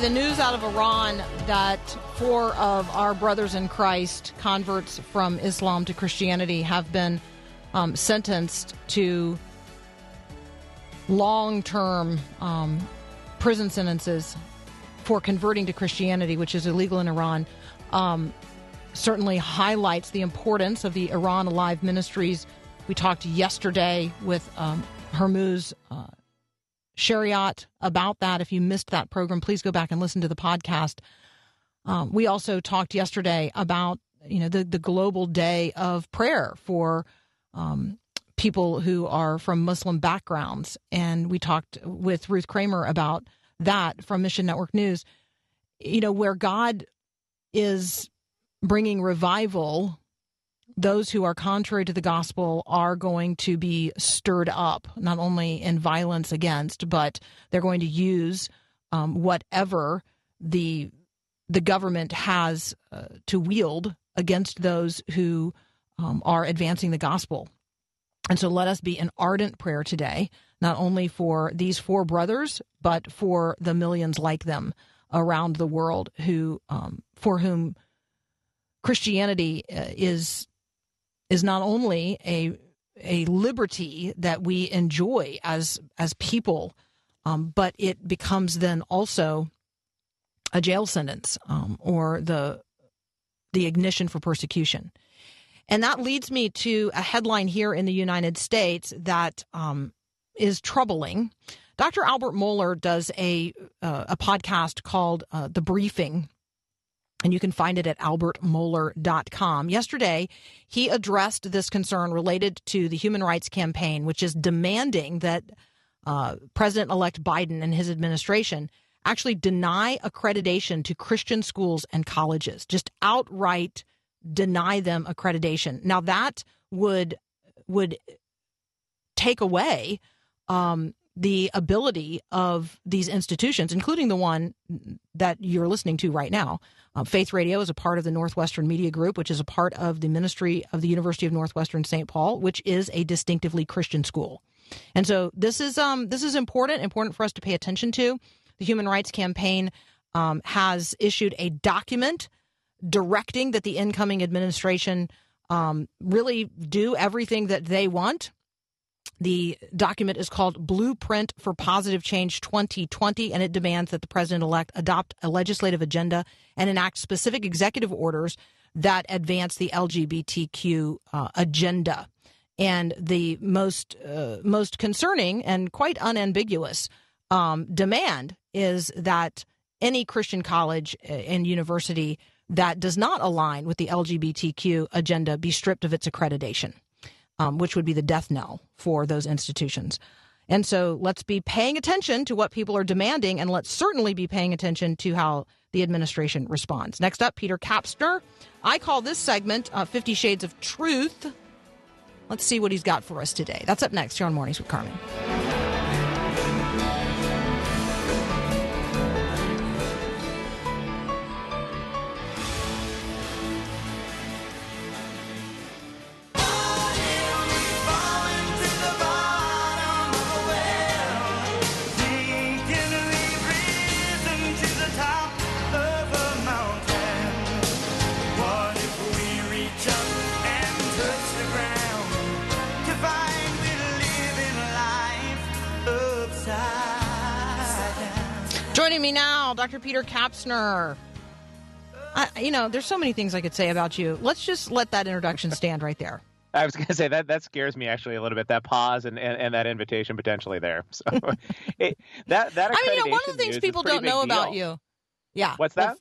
The news out of Iran that four of our brothers in Christ, converts from Islam to Christianity, have been um, sentenced to long term um, prison sentences for converting to Christianity, which is illegal in Iran, um, certainly highlights the importance of the Iran Alive Ministries. We talked yesterday with um, Hormoz. Uh, Shariat about that. If you missed that program, please go back and listen to the podcast. Um, we also talked yesterday about you know the the global day of prayer for um, people who are from Muslim backgrounds, and we talked with Ruth Kramer about that from Mission Network News. You know where God is bringing revival those who are contrary to the gospel are going to be stirred up, not only in violence against, but they're going to use um, whatever the the government has uh, to wield against those who um, are advancing the gospel. And so let us be in ardent prayer today, not only for these four brothers, but for the millions like them around the world who, um, for whom Christianity uh, is is not only a a liberty that we enjoy as as people, um, but it becomes then also a jail sentence um, or the the ignition for persecution. And that leads me to a headline here in the United States that um, is troubling. Dr. Albert Mohler does a uh, a podcast called uh, The Briefing and you can find it at albertmohler.com. Yesterday, he addressed this concern related to the Human Rights Campaign, which is demanding that uh, President elect Biden and his administration actually deny accreditation to Christian schools and colleges, just outright deny them accreditation. Now, that would would take away um, the ability of these institutions, including the one that you're listening to right now. Uh, Faith Radio is a part of the Northwestern Media Group, which is a part of the ministry of the University of Northwestern St. Paul, which is a distinctively Christian school. And so this is um, this is important, important for us to pay attention to. The Human Rights Campaign um, has issued a document directing that the incoming administration um, really do everything that they want the document is called Blueprint for Positive Change 2020, and it demands that the president elect adopt a legislative agenda and enact specific executive orders that advance the LGBTQ uh, agenda. And the most uh, most concerning and quite unambiguous um, demand is that any Christian college uh, and university that does not align with the LGBTQ agenda be stripped of its accreditation um, which would be the death knell for those institutions. And so let's be paying attention to what people are demanding, and let's certainly be paying attention to how the administration responds. Next up, Peter Kapsner. I call this segment uh, 50 Shades of Truth. Let's see what he's got for us today. That's up next here on Mornings with Carmen. Me now, Dr. Peter Kapsner. I, you know, there's so many things I could say about you. Let's just let that introduction stand right there. I was going to say that that scares me actually a little bit. That pause and, and, and that invitation potentially there. So it, that that I mean, you know, one of the things people don't know deal. about you. Yeah. What's that?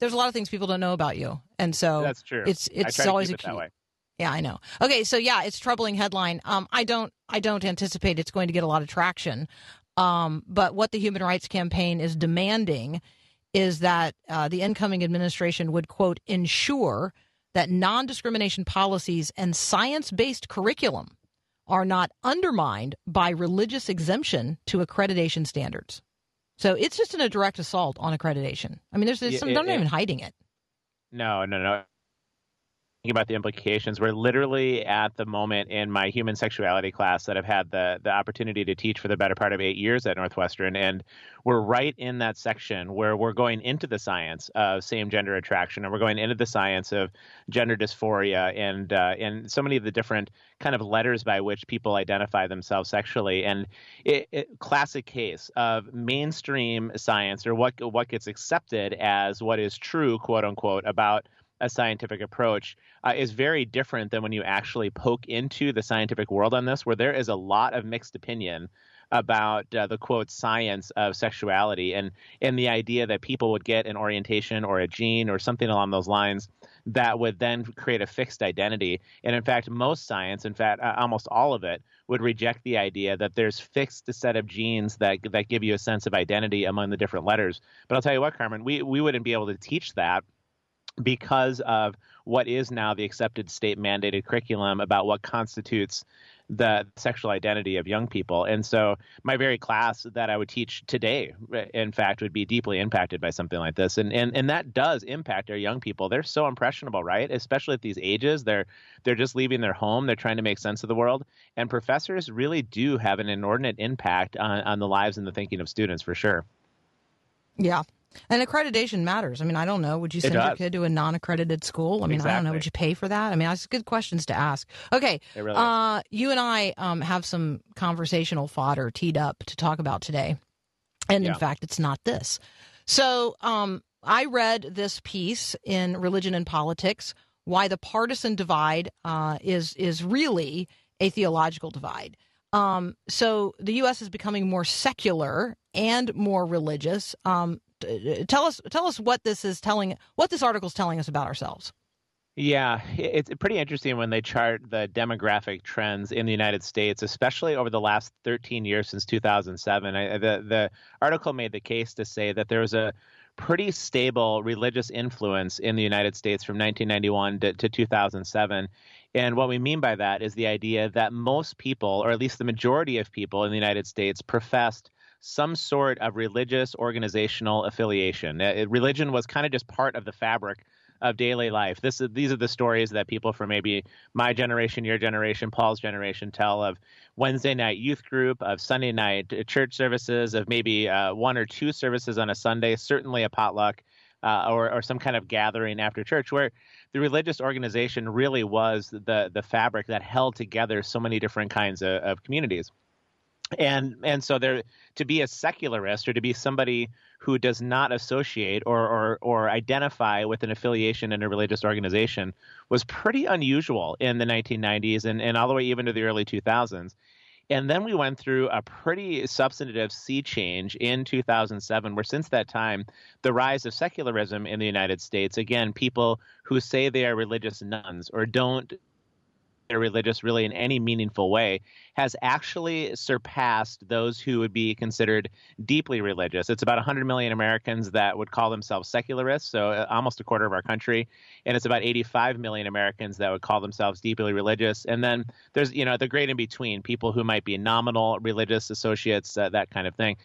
there's a lot of things people don't know about you, and so that's true. It's it's always a key. Yeah, I know. Okay, so yeah, it's troubling headline. Um, I don't I don't anticipate it's going to get a lot of traction. Um, but what the Human Rights Campaign is demanding is that uh, the incoming administration would quote ensure that non-discrimination policies and science-based curriculum are not undermined by religious exemption to accreditation standards. So it's just in a direct assault on accreditation. I mean, there's, there's some, they're not even hiding it. No, no, no about the implications. We're literally at the moment in my human sexuality class that I've had the the opportunity to teach for the better part of eight years at Northwestern, and we're right in that section where we're going into the science of same gender attraction, and we're going into the science of gender dysphoria, and uh, and so many of the different kind of letters by which people identify themselves sexually, and it, it, classic case of mainstream science or what what gets accepted as what is true, quote unquote, about a scientific approach uh, is very different than when you actually poke into the scientific world on this, where there is a lot of mixed opinion about uh, the quote science of sexuality and and the idea that people would get an orientation or a gene or something along those lines that would then create a fixed identity. And in fact, most science, in fact, uh, almost all of it, would reject the idea that there's fixed set of genes that that give you a sense of identity among the different letters. But I'll tell you what, Carmen, we we wouldn't be able to teach that because of what is now the accepted state mandated curriculum about what constitutes the sexual identity of young people. And so my very class that I would teach today, in fact, would be deeply impacted by something like this. And and, and that does impact our young people. They're so impressionable, right? Especially at these ages. They're they're just leaving their home. They're trying to make sense of the world. And professors really do have an inordinate impact on, on the lives and the thinking of students for sure. Yeah, and accreditation matters. I mean, I don't know. Would you send your kid to a non-accredited school? I mean, exactly. I don't know. Would you pay for that? I mean, that's good questions to ask. Okay, really uh, you and I um, have some conversational fodder teed up to talk about today, and yeah. in fact, it's not this. So, um, I read this piece in Religion and Politics: Why the Partisan Divide uh, is is really a theological divide. Um, so the U.S. is becoming more secular and more religious. Um, tell us tell us what this is telling what this article is telling us about ourselves. Yeah, it's pretty interesting when they chart the demographic trends in the United States, especially over the last 13 years since 2007. I, the the article made the case to say that there was a pretty stable religious influence in the United States from 1991 to, to 2007. And what we mean by that is the idea that most people, or at least the majority of people in the United States, professed some sort of religious organizational affiliation. Uh, religion was kind of just part of the fabric of daily life. This these are the stories that people from maybe my generation, your generation, Paul's generation tell of Wednesday night youth group, of Sunday night church services, of maybe uh, one or two services on a Sunday, certainly a potluck. Uh, or, or some kind of gathering after church, where the religious organization really was the the fabric that held together so many different kinds of, of communities and and so there to be a secularist or to be somebody who does not associate or or or identify with an affiliation in a religious organization was pretty unusual in the 1990s and, and all the way even to the early 2000s and then we went through a pretty substantive sea change in 2007, where since that time, the rise of secularism in the United States, again, people who say they are religious nones or don't they're religious really in any meaningful way has actually surpassed those who would be considered deeply religious. It's about 100 million Americans that would call themselves secularists, so uh, almost a quarter of our country, and it's about 85 million Americans that would call themselves deeply religious. And then there's you know the great in between, people who might be nominal religious associates, uh, that kind of thing.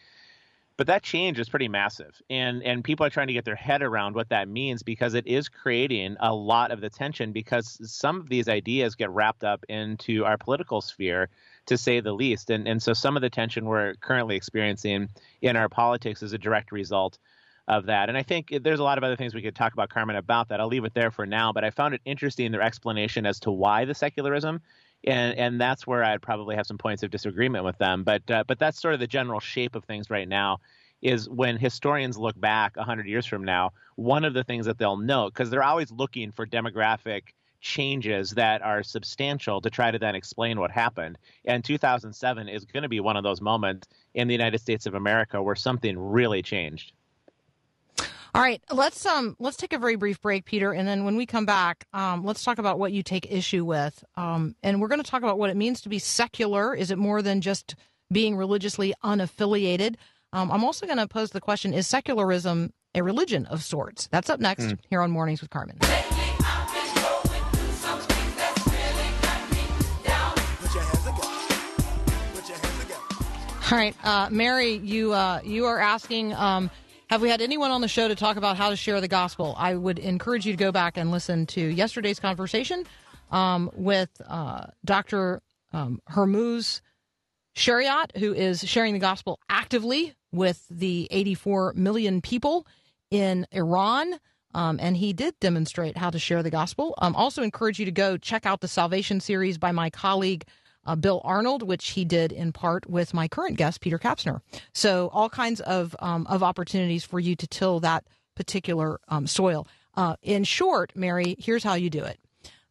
But that change is pretty massive, and and people are trying to get their head around what that means because it is creating a lot of the tension because some of these ideas get wrapped up into our political sphere, to say the least, and and so some of the tension we're currently experiencing in our politics is a direct result of that. And I think there's a lot of other things we could talk about, Carmen, about that. I'll leave it there for now. But I found it interesting their explanation as to why the secularism and and that's where I'd probably have some points of disagreement with them. But uh, but that's sort of the general shape of things right now. Is when historians look back hundred years from now, one of the things that they'll note because they're always looking for demographic changes that are substantial to try to then explain what happened. And 2007 is going to be one of those moments in the United States of America where something really changed. All right, let's um let's take a very brief break, Peter, and then when we come back, um, let's talk about what you take issue with, um, and we're going to talk about what it means to be secular. Is it more than just being religiously unaffiliated? Um, I'm also going to pose the question: Is secularism a religion of sorts? That's up next mm. here on Mornings with Carmen. All right, uh, Mary, you uh, you are asking, um, have we had anyone on the show to talk about how to share the gospel? I would encourage you to go back and listen to yesterday's conversation um, with uh, Dr. Um, Hormoz Shariat, who is sharing the gospel actively with the 84 million people in Iran. Um, and he did demonstrate how to share the gospel. Um, also, encourage you to go check out the Salvation series by my colleague uh, Bill Arnold, which he did in part with my current guest, Peter Kapsner. So, all kinds of, um, of opportunities for you to till that particular um, soil. Uh, in short, Mary, here's how you do it.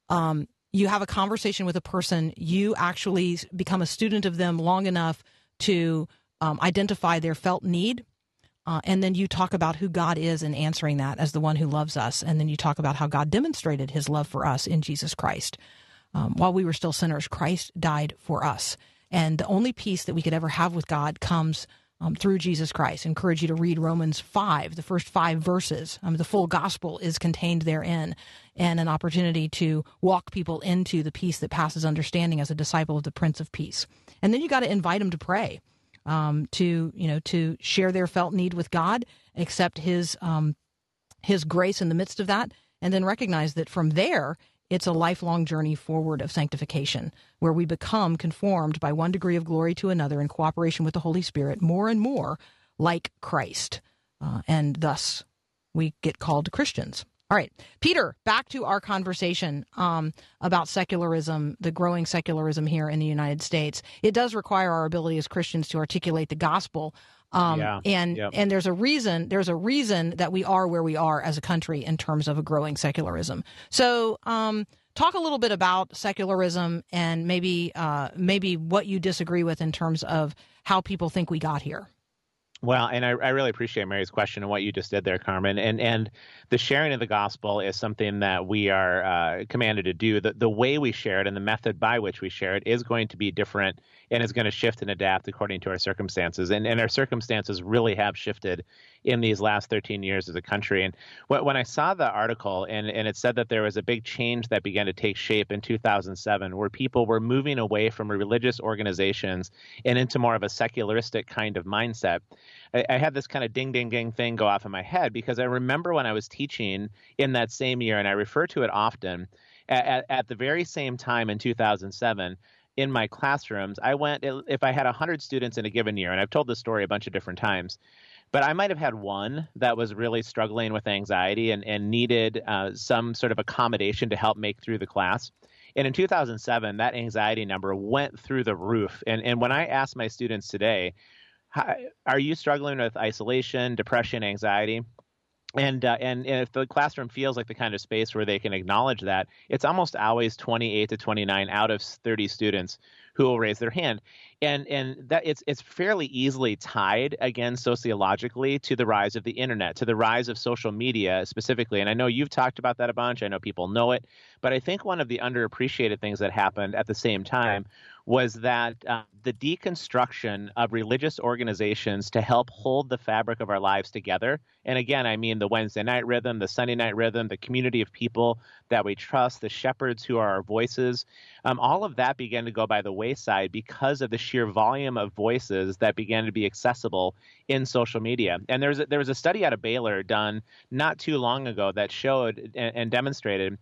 Um, you have a conversation with a person, you actually become a student of them long enough to um, identify their felt need. Uh, and then you talk about who God is in answering that as the one who loves us. And then you talk about how God demonstrated his love for us in Jesus Christ. Um, while we were still sinners, Christ died for us. And the only peace that we could ever have with God comes um, through Jesus Christ. I encourage you to read Romans 5, the first five verses. Um, the full gospel is contained therein, and an opportunity to walk people into the peace that passes understanding as a disciple of the Prince of Peace. And then you got to invite them to pray, um, to you know, to share their felt need with God, accept His um, His grace in the midst of that, and then recognize that from there it's a lifelong journey forward of sanctification where we become conformed by one degree of glory to another in cooperation with the Holy Spirit more and more like Christ. Uh, and thus we get called Christians. All right, Peter, back to our conversation um, about secularism, the growing secularism here in the United States. It does require our ability as Christians to articulate the gospel. Um, yeah, and yep. and there's a reason there's a reason that we are where we are as a country in terms of a growing secularism. So um, talk a little bit about secularism and maybe uh, maybe what you disagree with in terms of how people think we got here. Well, and I, I, really appreciate Mary's question and what you just did there, Carmen. And and the sharing of the gospel is something that we are uh, commanded to do. The the way we share it and the method by which we share it is going to be different and is going to shift and adapt according to our circumstances. And and our circumstances really have shifted in these last 13 years as a country. And when I saw the article and, and it said that there was a big change that began to take shape in 2007, where people were moving away from religious organizations and into more of a secularistic kind of mindset, I, I had this kind of ding, ding, ding thing go off in my head because I remember when I was teaching in that same year, and I refer to it often. At, at, the very same time in 2007, in my classrooms, I went, if I had 100 students in a given year, and I've told this story a bunch of different times, but I might have had one that was really struggling with anxiety and, and needed uh, some sort of accommodation to help make through the class. And in 2007, that anxiety number went through the roof. And, and when I ask my students today, are you struggling with isolation, depression, anxiety? and uh, and if the classroom feels like the kind of space where they can acknowledge that, it's almost always 28 to 29 out of 30 students who will raise their hand. And and that it's it's fairly easily tied again sociologically to the rise of the internet to the rise of social media specifically. And i know you've talked about that a bunch. I know people know it. But i think one of the underappreciated things that happened at the same time was that uh, the deconstruction of religious organizations to help hold the fabric of our lives together. And again, I mean the Wednesday night rhythm, the Sunday night rhythm, the community of people that we trust, the shepherds who are our voices. Um, all of that began to go by the wayside because of the sheer volume of voices that began to be accessible in social media. And there was a, there was a study out of Baylor done not too long ago that showed and, and demonstrated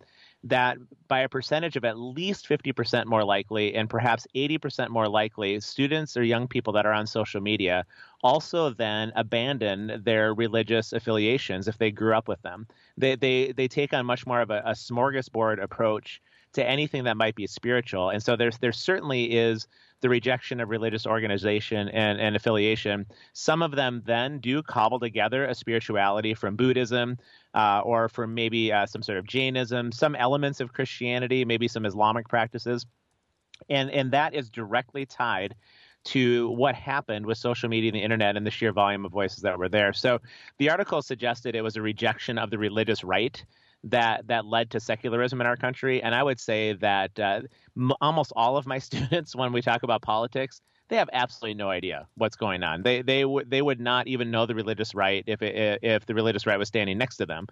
that by a percentage of at least 50% more likely and perhaps 80% more likely, students or young people that are on social media also then abandon their religious affiliations if they grew up with them. They, they, they take on much more of a, a smorgasbord approach to anything that might be spiritual. And so there's, there certainly is the rejection of religious organization and, and affiliation. Some of them then do cobble together a spirituality from Buddhism, uh, or from maybe uh, some sort of Jainism, some elements of Christianity, maybe some Islamic practices, and and that is directly tied to what happened with social media and the internet and the sheer volume of voices that were there. So the article suggested it was a rejection of the religious right that that led to secularism in our country. And I would say that uh, m- almost all of my students, when we talk about politics, they have absolutely no idea what's going on. They they would they would not even know the religious right if it, if the religious right was standing next to them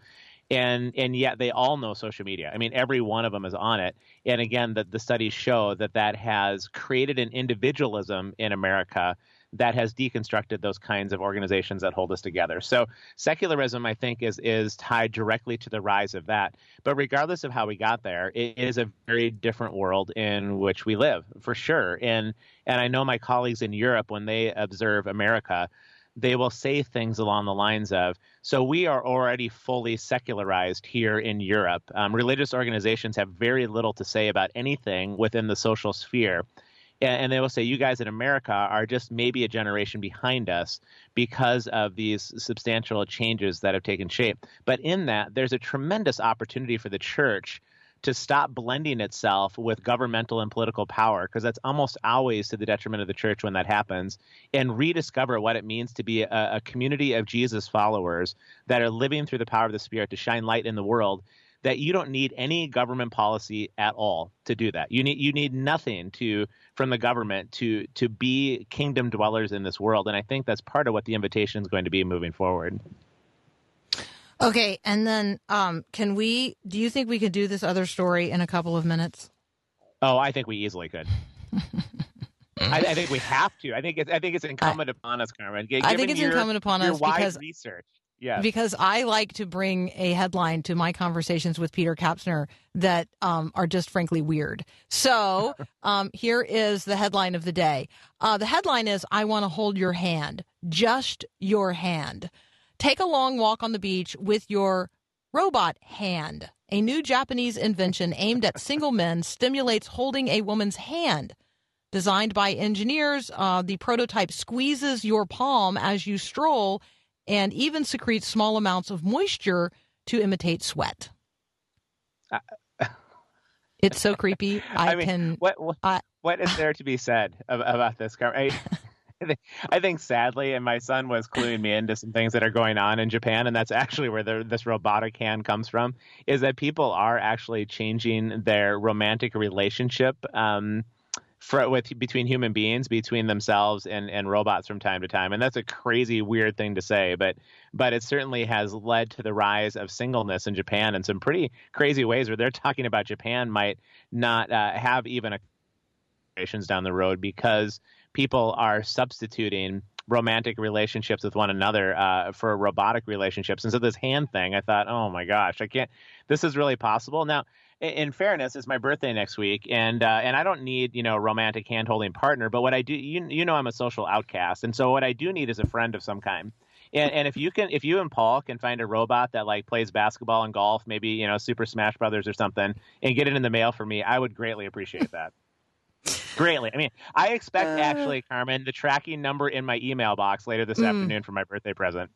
and and yet they all know social media. I mean, every one of them is on it. And again, the the studies show that that has created an individualism in America that has deconstructed those kinds of organizations that hold us together. So secularism, I think, is is tied directly to the rise of that. But regardless of how we got there, it is a very different world in which we live, for sure. And and I know my colleagues in Europe when they observe America they will say things along the lines of, so we are already fully secularized here in Europe. Um, religious organizations have very little to say about anything within the social sphere. And, and they will say, you guys in America are just maybe a generation behind us because of these substantial changes that have taken shape. But in that, there's a tremendous opportunity for the church to stop blending itself with governmental and political power, because that's almost always to the detriment of the church when that happens, and rediscover what it means to be a, a community of Jesus followers that are living through the power of the Spirit to shine light in the world. That you don't need any government policy at all to do that. You need you need nothing to from the government to to be kingdom dwellers in this world, and I think that's part of what the invitation is going to be moving forward. Okay, and then um, can we? Do you think we could do this other story in a couple of minutes? Oh, I think we easily could. I, I, think we have to. I think it's. I think it's incumbent I, upon us, Carmen. Given I think it's your, incumbent upon us because research. Yeah. Because I like to bring a headline to my conversations with Peter Kapsner that um, are just frankly weird. So um, here is the headline of the day. Uh, the headline is I want to hold your hand, just your hand. Take a long walk on the beach with your robot hand. A new Japanese invention aimed at single men stimulates holding a woman's hand. Designed by engineers, uh, the prototype squeezes your palm as you stroll and even secretes small amounts of moisture to imitate sweat. Uh, it's so creepy. I, I mean, can. What what, I, what is there to be said about this? I, I think sadly, and my son was cluing me into some things that are going on in Japan, and that's actually where the, this robotic hand comes from. Is that people are actually changing their romantic relationship um, for, with between human beings, between themselves and, and robots from time to time, and that's a crazy, weird thing to say, but but it certainly has led to the rise of singleness in Japan in some pretty crazy ways. Where they're talking about Japan might not uh, have even a down the road because people are substituting romantic relationships with one another uh, for robotic relationships. And so this hand thing, I thought, oh my gosh, I can't. This is really possible now. In fairness, it's my birthday next week, and uh, and I don't need you know a romantic hand holding partner. But what I do, you you know, I'm a social outcast, and so what I do need is a friend of some kind. And, and if you can, if you and Paul can find a robot that like plays basketball and golf, maybe you know Super Smash Brothers or something, and get it in the mail for me, I would greatly appreciate that greatly. I mean, I expect uh, actually, Carmen, the tracking number in my email box later this mm. afternoon for my birthday present.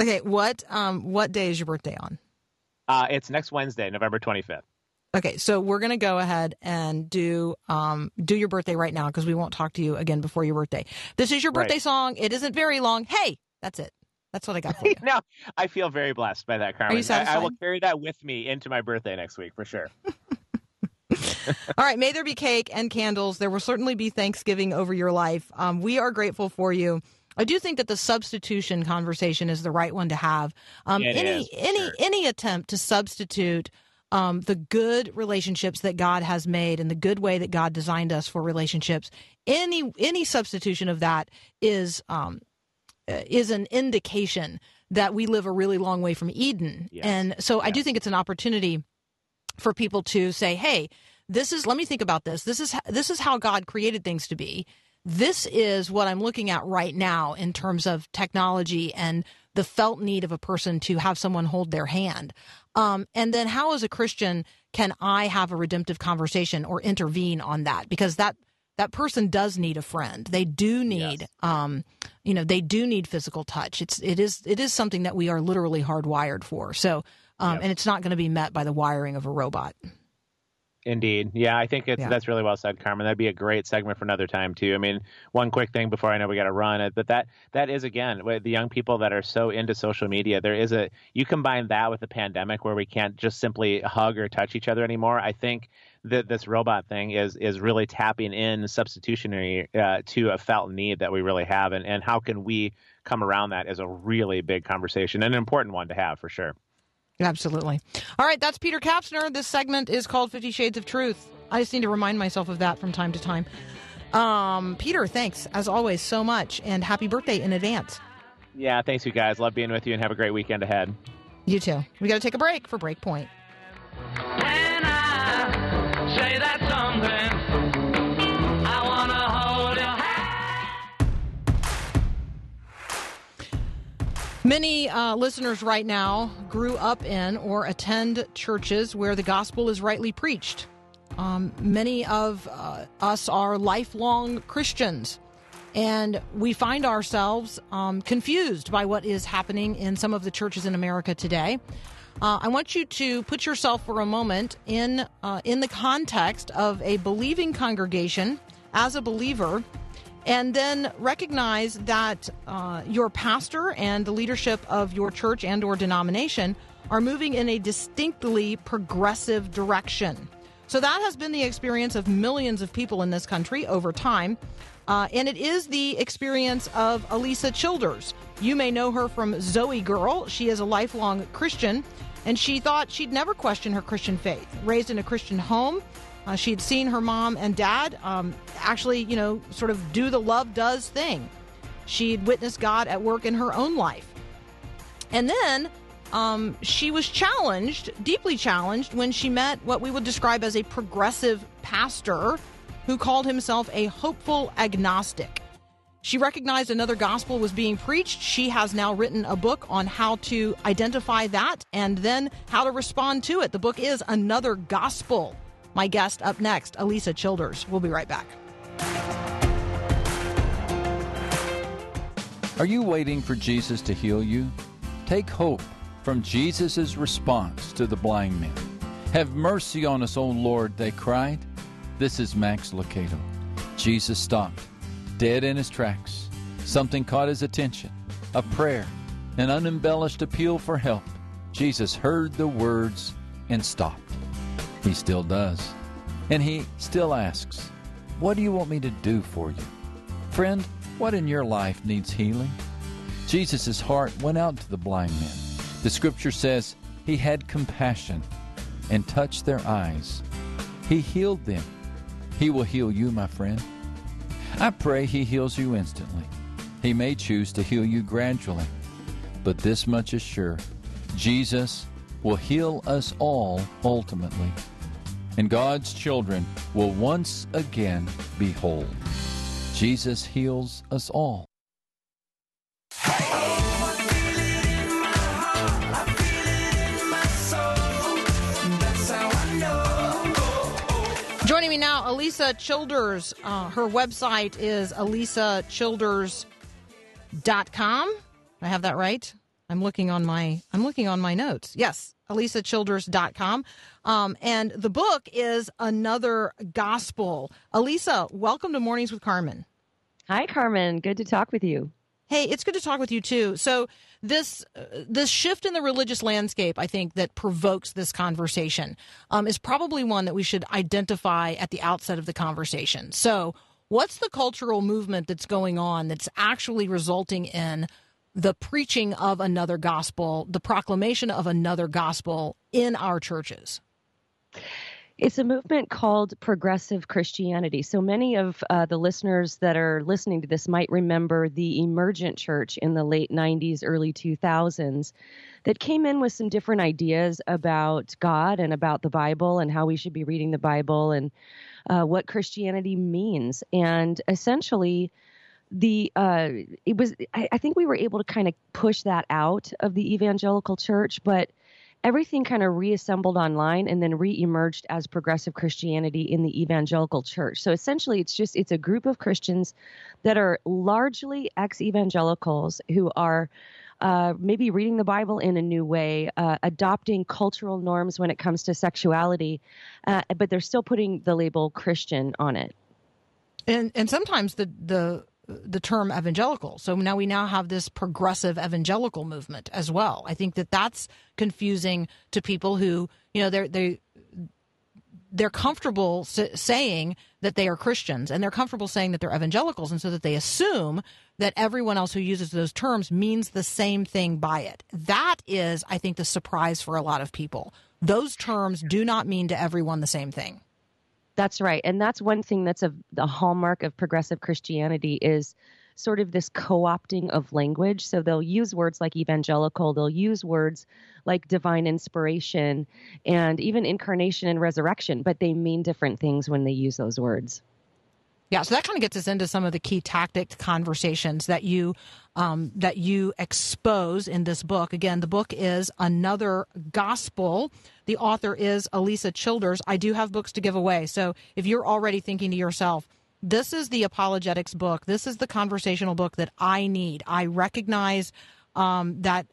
Okay, what um what day is your birthday on? Uh, it's next Wednesday, November twenty fifth. Okay, so we're gonna go ahead and do um do your birthday right now because we won't talk to you again before your birthday. This is your birthday right. song. It isn't very long. Hey, that's it. That's what I got for you. no, I feel very blessed by that, Carmen. Are you satisfied? I, I will carry that with me into my birthday next week for sure. All right. May there be cake and candles. There will certainly be Thanksgiving over your life. Um, we are grateful for you. I do think that the substitution conversation is the right one to have. Um, any is, any sure. any attempt to substitute um, the good relationships that God has made and the good way that God designed us for relationships, any any substitution of that is um, is an indication that we live a really long way from Eden. Yes. And so yes. I do think it's an opportunity for people to say, "Hey, this is let me think about this. This is this is how God created things to be. This is what I'm looking at right now in terms of technology and the felt need of a person to have someone hold their hand. Um, and then how as a Christian can I have a redemptive conversation or intervene on that? Because that that person does need a friend. They do need, yes. um, you know, they do need physical touch. It's it is it is something that we are literally hardwired for. So, um, and it's not going to be met by the wiring of a robot. Indeed. Yeah, I think it's yeah. that's really well said, Carmen. That'd be a great segment for another time too. I mean, one quick thing before I know we got to run but that that is again the young people that are so into social media. There is a you combine that with the pandemic where we can't just simply hug or touch each other anymore. I think that this robot thing is is really tapping in substitutionary uh, to a felt need that we really have, and and how can we come around that is a really big conversation and an important one to have for sure. Absolutely. All right, that's Peter Kapsner. This segment is called Fifty Shades of Truth. I just need to remind myself of that from time to time. Um, Peter, thanks as always so much, and happy birthday in advance. Yeah, thanks, you guys. Love being with you, and have a great weekend ahead. You too. We got to take a break for Breakpoint. Many uh, listeners right now grew up in or attend churches where the gospel is rightly preached. Um, many of uh, us are lifelong Christians, and we find ourselves um, confused by what is happening in some of the churches in America today. Uh, I want you to put yourself for a moment in uh, in the context of a believing congregation as a believer and then recognize that uh, your pastor and the leadership of your church and or denomination are moving in a distinctly progressive direction so that has been the experience of millions of people in this country over time uh, and it is the experience of Alisa Childers. You may know her from ZOEgirl. She is a lifelong Christian, and she thought she'd never question her Christian faith. Raised in a Christian home, uh, she had seen her mom and dad um, actually, you know, sort of do the love does thing. She had witnessed God at work in her own life. And then um, she was challenged, deeply challenged, when she met what we would describe as a progressive pastor who called himself a hopeful agnostic. She recognized another gospel was being preached. She has now written a book on how to identify that and then how to respond to it. The book is Another Gospel. My guest up next, Alisa Childers. We'll be right back. Are you waiting for Jesus to heal you? Take hope from Jesus' response to the blind men. Have mercy on us, O Lord, they cried. This is Max Lucado. Jesus stopped, dead in his tracks. Something caught his attention a prayer, an unembellished appeal for help. Jesus heard the words and stopped. He still does. And he still asks, What do you want me to do for you? Friend, what in your life needs healing? Jesus' heart went out to the blind men. The scripture says he had compassion and touched their eyes. He healed them. He will heal you, my friend. I pray he heals you instantly. He may choose to heal you gradually. But this much is sure Jesus will heal us all ultimately and God's children will once again be whole. Jesus heals us all. Joining me now, Alisa Childers. Uh, her website is alisachilders.com. I have that right. I'm looking on my I'm looking on my notes. Yes, alisachilders.com. Um, and the book is Another Gospel. Alisa, welcome to Mornings with Carmen. Hi, Carmen. Good to talk with you. Hey, it's good to talk with you too. So this uh, this shift in the religious landscape, I think, that provokes this conversation um, is probably one that we should identify at the outset of the conversation. So, what's the cultural movement that's going on that's actually resulting in the preaching of another gospel, the proclamation of another gospel in our churches? It's a movement called progressive Christianity. So many of uh, the listeners that are listening to this might remember the emergent church in the late 90s, early 2000s that came in with some different ideas about God and about the Bible and how we should be reading the Bible and uh, what Christianity means. And essentially, the uh, it was I, I think we were able to kind of push that out of the evangelical church, but everything kind of reassembled online and then re-emerged as progressive christianity in the evangelical church so essentially it's just it's a group of christians that are largely ex-evangelicals who are uh, maybe reading the Bible in a new way, uh, adopting cultural norms when it comes to sexuality, uh, but they're still putting the label Christian on it. And and sometimes the the the term evangelical. So now we now have this progressive evangelical movement as well. I think that that's confusing to people who you know they're they they're comfortable saying that they are Christians and they're comfortable saying that they're evangelicals, and so that they assume that everyone else who uses those terms means the same thing by it. That is, I think, the surprise for a lot of people. Those terms do not mean to everyone the same thing. That's right, and that's one thing that's a, hallmark of progressive Christianity is sort of this co-opting of language. So they'll use words like evangelical, they'll use words like divine inspiration and even incarnation and resurrection, but they mean different things when they use those words. Yeah, so that kind of gets us into some of the key tactic conversations that you um, that you expose in this book. Again, the book is Another Gospel. The author is Alisa Childers. I do have books to give away, so if you're already thinking to yourself, this is the apologetics book. This is the conversational book that I need. I recognize um, that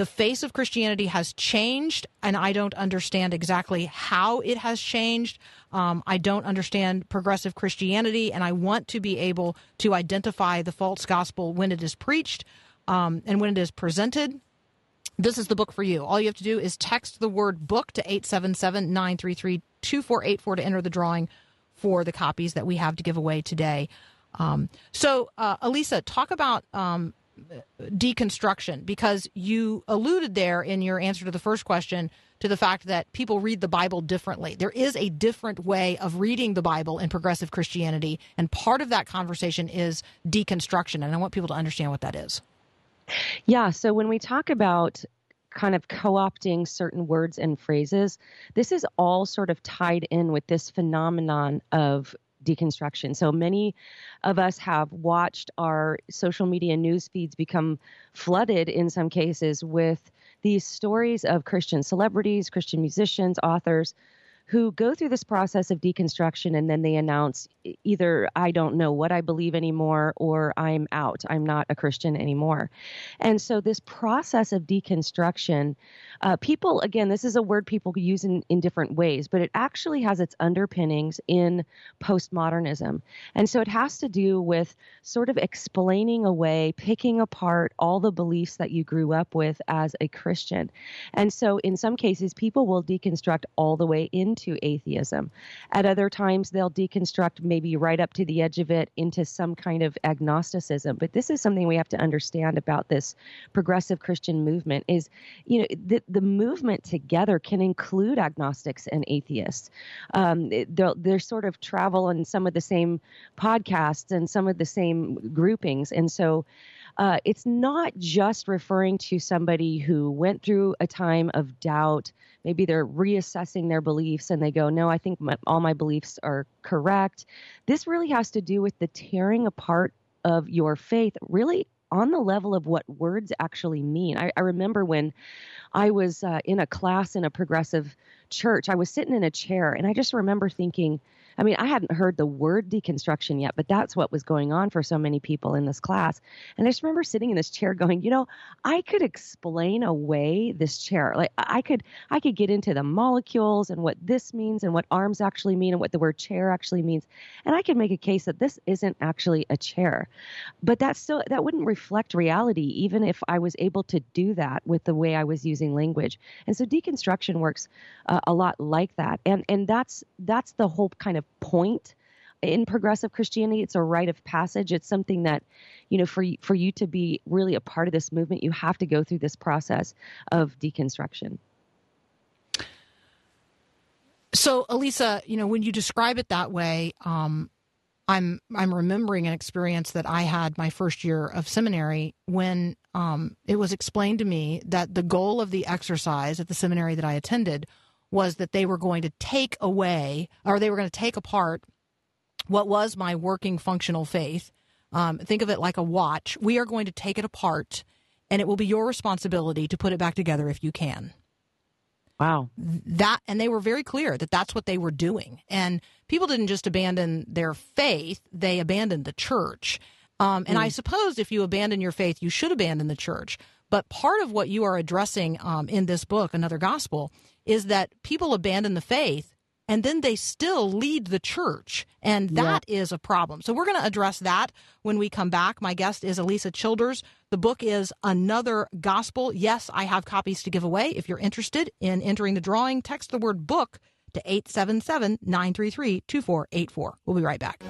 the face of Christianity has changed, and I don't understand exactly how it has changed. Um, I don't understand progressive Christianity, and I want to be able to identify the false gospel when it is preached um, and when it is presented. This is the book for you. All you have to do is text the word book to 877 933 2484 to enter the drawing for the copies that we have to give away today. Um, so, uh, Alisa, talk about um, deconstruction because you alluded there in your answer to the first question to the fact that people read the Bible differently. There is a different way of reading the Bible in progressive Christianity, and part of that conversation is deconstruction. And I want people to understand what that is. Yeah, so when we talk about kind of co opting certain words and phrases. This is all sort of tied in with this phenomenon of deconstruction. So many of us have watched our social media news feeds become flooded in some cases with these stories of Christian celebrities, Christian musicians, authors who go through this process of deconstruction and then they announce either I don't know what I believe anymore or I'm out. I'm not a Christian anymore. And so this process of deconstruction, uh, people, again, this is a word people use in, in different ways, but it actually has its underpinnings in postmodernism. And so it has to do with sort of explaining away, picking apart all the beliefs that you grew up with as a Christian. And so in some cases, people will deconstruct all the way into into atheism. At other times, they'll deconstruct maybe right up to the edge of it into some kind of agnosticism. But this is something we have to understand about this progressive Christian movement is, you know, the, the movement together can include agnostics and atheists. Um, they're, sort of travel in some of the same podcasts and some of the same groupings. And so, uh, it's not just referring to somebody who went through a time of doubt. Maybe they're reassessing their beliefs and they go, No, I think my, all my beliefs are correct. This really has to do with the tearing apart of your faith, really on the level of what words actually mean. I, I remember when I was uh, in a class in a progressive church, I was sitting in a chair and I just remember thinking, I mean, I hadn't heard the word deconstruction yet, but that's what was going on for so many people in this class. And I just remember sitting in this chair going, you know, I could explain away this chair. Like I could I could get into the molecules and what this means and what arms actually mean and what the word chair actually means. And I could make a case that this isn't actually a chair. But that still that wouldn't reflect reality even if I was able to do that with the way I was using language. And so deconstruction works uh, a lot like that. And and that's that's the whole kind of point in progressive Christianity. It's a rite of passage. It's something that, you know, for for you to be really a part of this movement, you have to go through this process of deconstruction. So, Alisa, you know, when you describe it that way, um, I'm I'm remembering an experience that I had my first year of seminary when um, it was explained to me that the goal of the exercise at the seminary that I attended was that they were going to take away or they were going to take apart what was my working functional faith. Um, think of it like a watch. We are going to take it apart, and it will be your responsibility to put it back together if you can. Wow. That and they were very clear that that's what they were doing. And people didn't just abandon their faith, they abandoned the church. Um, and mm. I suppose if you abandon your faith, you should abandon the church. But part of what you are addressing um, in this book, Another Gospel, is that people abandon the faith and then they still lead the church. And that yeah. is a problem. So we're going to address that when we come back. My guest is Alisa Childers. The book is Another Gospel. Yes, I have copies to give away. If you're interested in entering the drawing, text the word book to 877 933 2484. We'll be right back.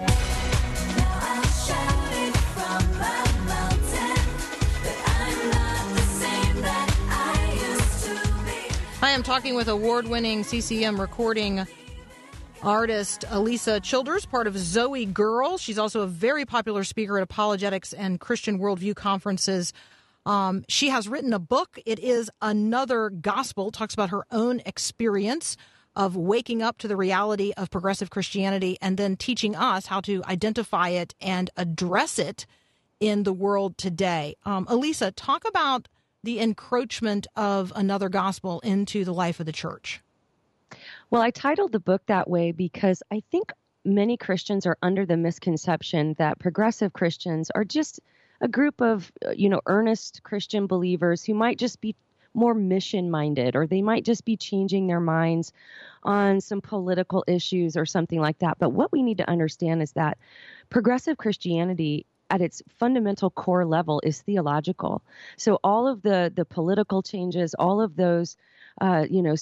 I am talking with award winning CCM recording artist Alisa Childers, part of ZOEgirl. She's also a very popular speaker at apologetics and Christian worldview conferences. Um, she has written a book. It is Another Gospel, talks about her own experience of waking up to the reality of progressive Christianity and then teaching us how to identify it and address it in the world today. Um, Alisa, talk about the encroachment of another gospel into the life of the church. Well, I titled the book that way because I think many Christians are under the misconception that progressive Christians are just a group of, uh, you know, earnest Christian believers who might just be more mission minded or they might just be changing their minds on some political issues or something like that. But what we need to understand is that progressive Christianity at its fundamental core level is theological. So all of the the political changes, all of those uh, you know,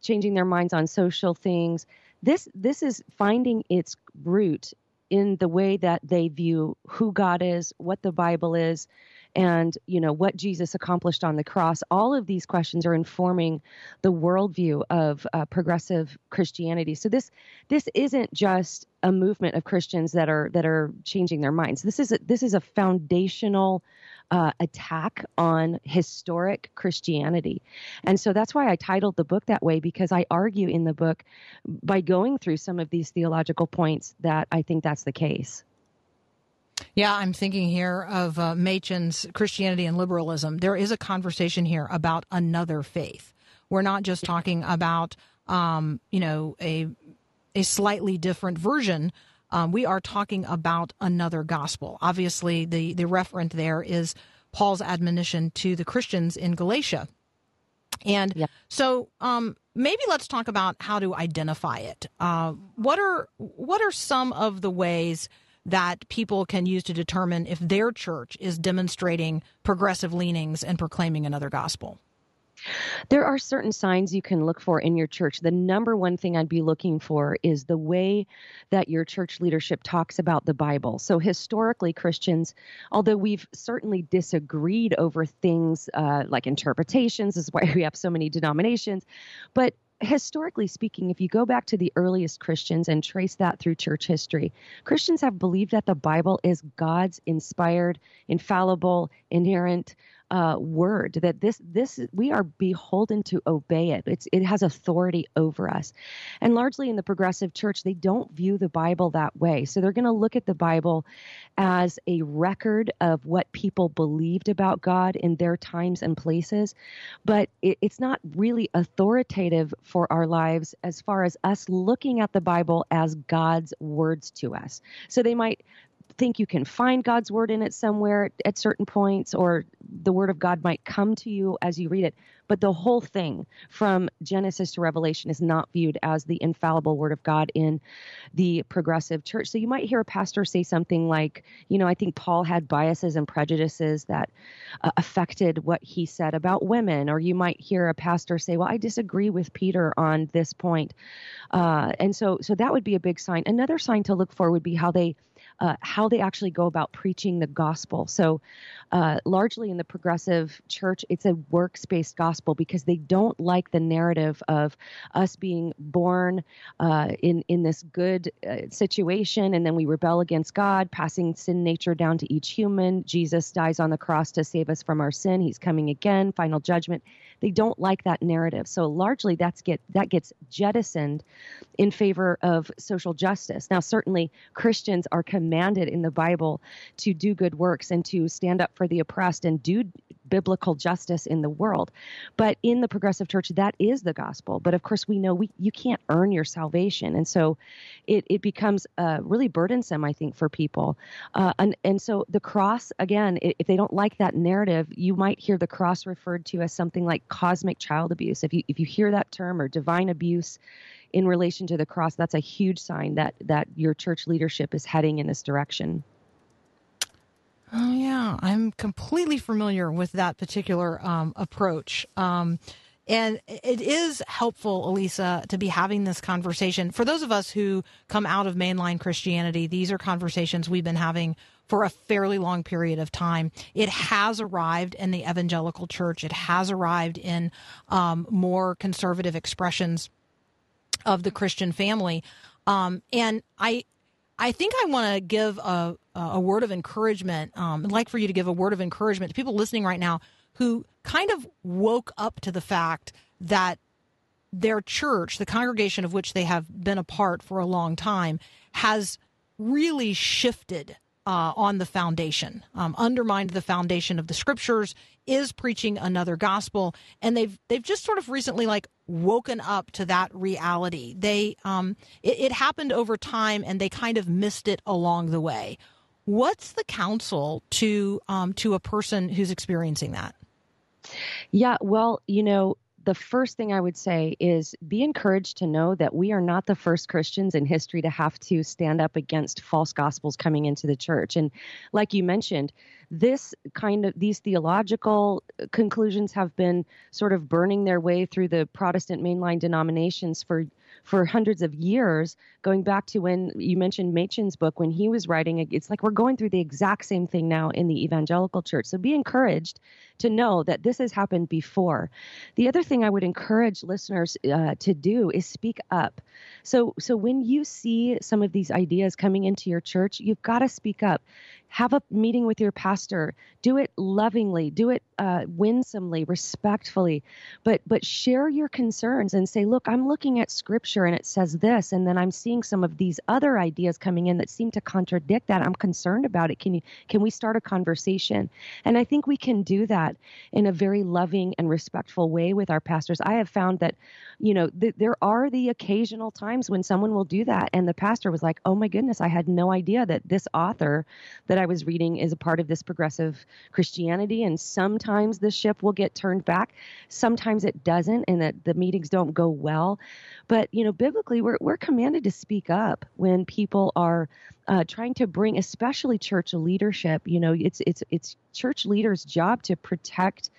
changing their minds on social things. This this is finding its root in the way that they view who God is, what the Bible is, and you know what Jesus accomplished on the cross. All of these questions are informing the worldview of uh, progressive Christianity. So this this isn't just a movement of Christians that are that are changing their minds. This is a, this is a foundational uh, attack on historic Christianity. And so that's why I titled the book that way because I argue in the book by going through some of these theological points that I think that's the case. Yeah, I'm thinking here of uh, Machen's Christianity and Liberalism. There is a conversation here about another faith. We're not just talking about, um, you know, a a slightly different version um, we are talking about another gospel. Obviously, the, the referent there is Paul's admonition to the Christians in Galatia. And yeah. so um, maybe let's talk about how to identify it. Uh, what are what are some of the ways that people can use to determine if their church is demonstrating progressive leanings and proclaiming another gospel? There are certain signs you can look for in your church. The number one thing I'd be looking for is the way that your church leadership talks about the Bible. So, historically, Christians, although we've certainly disagreed over things uh, like interpretations, is why we have so many denominations, but historically speaking, if you go back to the earliest Christians and trace that through church history, Christians have believed that the Bible is God's inspired, infallible, inerrant, uh, word that this this we are beholden to obey it. It's it has authority over us, and largely in the progressive church they don't view the Bible that way. So they're going to look at the Bible as a record of what people believed about God in their times and places, but it, it's not really authoritative for our lives as far as us looking at the Bible as God's words to us. So they might think you can find God's word in it somewhere at certain points, or the word of God might come to you as you read it. But the whole thing from Genesis to Revelation is not viewed as the infallible word of God in the progressive church. So you might hear a pastor say something like, you know, I think Paul had biases and prejudices that uh, affected what he said about women. Or you might hear a pastor say, well, I disagree with Peter on this point. Uh, and so, so that would be a big sign. Another sign to look for would be how they uh, how they actually go about preaching the gospel. So, uh, largely in the progressive church, it's a works based gospel because they don't like the narrative of us being born uh, in, in this good uh, situation and then we rebel against God, passing sin nature down to each human. Jesus dies on the cross to save us from our sin. He's coming again, final judgment. They don't like that narrative. So largely that's get that gets jettisoned in favor of social justice. Now certainly Christians are commanded in the Bible to do good works and to stand up for the oppressed and do biblical justice in the world. But in the progressive church, that is the gospel. But of course, we know we you can't earn your salvation, and so it it becomes uh, really burdensome, I think, for people. Uh, and and so the cross again, if they don't like that narrative, you might hear the cross referred to as something like cosmic child abuse. If you if you hear that term or divine abuse in relation to the cross, that's a huge sign that that your church leadership is heading in this direction. Oh yeah, I'm completely familiar with that particular um, approach. Um, and it is helpful, Alisa, to be having this conversation. For those of us who come out of mainline Christianity, these are conversations we've been having for a fairly long period of time. It has arrived in the evangelical church. It has arrived in um, more conservative expressions of the Christian family. Um, and I, I think I want to give a, a word of encouragement. Um, I'd like for you to give a word of encouragement to people listening right now who kind of woke up to the fact that their church, the congregation of which they have been a part for a long time, has really shifted uh, on the foundation, um, undermined the foundation of the scriptures, is preaching another gospel, and they've they've just sort of recently like woken up to that reality. They um, it, it happened over time, and they kind of missed it along the way. What's the counsel to um, to a person who's experiencing that? Yeah, well, you know, the first thing I would say is be encouraged to know that we are not the first Christians in history to have to stand up against false gospels coming into the church. And like you mentioned, this kind of these theological conclusions have been sort of burning their way through the Protestant mainline denominations for for hundreds of years, going back to when you mentioned Machen's book when he was writing. It's like we're going through the exact same thing now in the evangelical church. So be encouraged to know that this has happened before. The other thing I would encourage listeners uh, to do is speak up. So so when you see some of these ideas coming into your church, you've got to speak up. Have a meeting with your pastor. Do it lovingly. Do it uh, winsomely respectfully. But but share your concerns and say look i'm looking at scripture and it says this and then i'm seeing some of these other ideas coming in that seem to contradict that. I'm concerned about it. Can you can we start a conversation? And i think we can do that in a very loving and respectful way with our pastors i have found that you know th- there are the occasional times when someone will do that and the pastor was like oh my goodness i had no idea that this author that i I was reading is a part of this progressive Christianity, and sometimes the ship will get turned back, sometimes it doesn't, and that the meetings don't go well. But you know, biblically, we're we're commanded to speak up when people are uh, trying to bring, especially church leadership. You know, it's it's it's church leaders' job to protect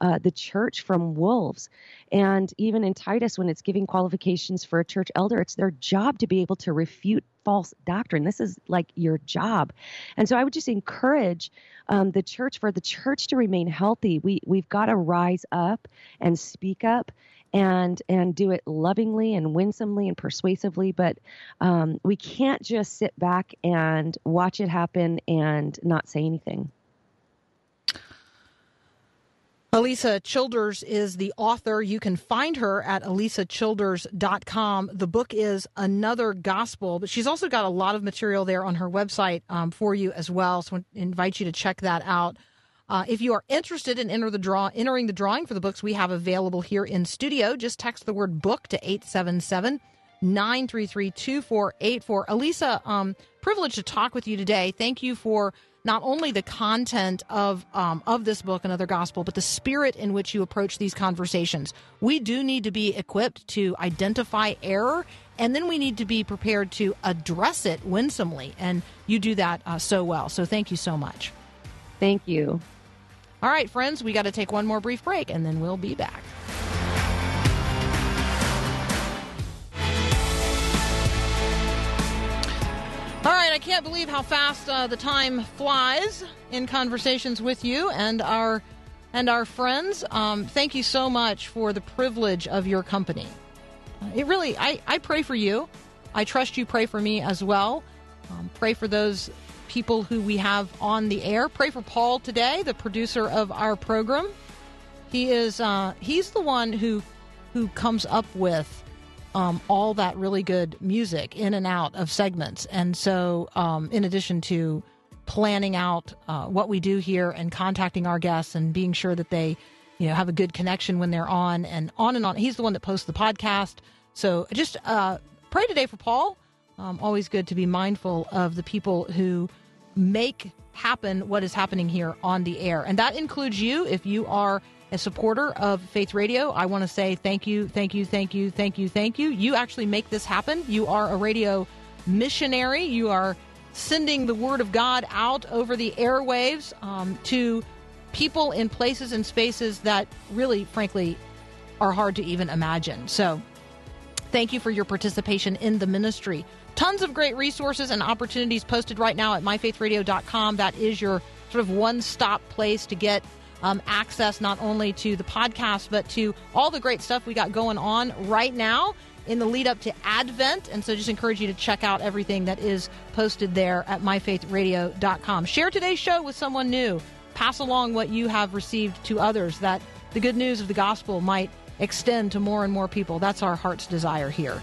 uh, the church from wolves. And even in Titus, when it's giving qualifications for a church elder, it's their job to be able to refute false doctrine. This is like your job. And so I would just encourage um, the church for the church to remain healthy. We we've got to rise up and speak up and and do it lovingly and winsomely and persuasively. But um, we can't just sit back and watch it happen and not say anything. Alisa Childers is the author. You can find her at alisachilders.com. The book is Another Gospel, but she's also got a lot of material there on her website um, for you as well. So I invite you to check that out. Uh, if you are interested in enter the draw, entering the drawing for the books we have available here in studio, just text the word book to 877 933 2484. Alisa, um, privileged to talk with you today. Thank you for not only the content of um, of this book, Another Gospel, but the spirit in which you approach these conversations. We do need to be equipped to identify error, and then we need to be prepared to address it winsomely. And you do that uh, so well. So thank you so much. Thank you. All right, friends, we got to take one more brief break, and then we'll be back. All right, I can't believe how fast uh, the time flies in conversations with you and our and our friends. Um, thank you so much for the privilege of your company. Uh, it really, I, I pray for you. I trust you pray for me as well. Um, pray for those people who we have on the air. Pray for Paul today, the producer of our program. He is uh, he's the one who who comes up with um, all that really good music in and out of segments. And so, um, in addition to planning out uh, what we do here and contacting our guests and being sure that they, you know, have a good connection when they're on and on and on. He's the one that posts the podcast. So just uh, pray today for Paul. Um, always good to be mindful of the people who make happen what is happening here on the air. And that includes you if you are a supporter of Faith Radio. I want to say thank you, thank you, thank you, thank you, thank you. You actually make this happen. You are a radio missionary. You are sending the word of God out over the airwaves um, to people in places and spaces that really, frankly, are hard to even imagine. So, thank you for your participation in the ministry. Tons of great resources and opportunities posted right now at myfaithradio.com. That is your sort of one stop place to get um, access not only to the podcast, but to all the great stuff we got going on right now in the lead up to Advent. And so just encourage you to check out everything that is posted there at myfaithradio.com. Share today's show with someone new. Pass along what you have received to others that the good news of the gospel might extend to more and more people. That's our heart's desire here.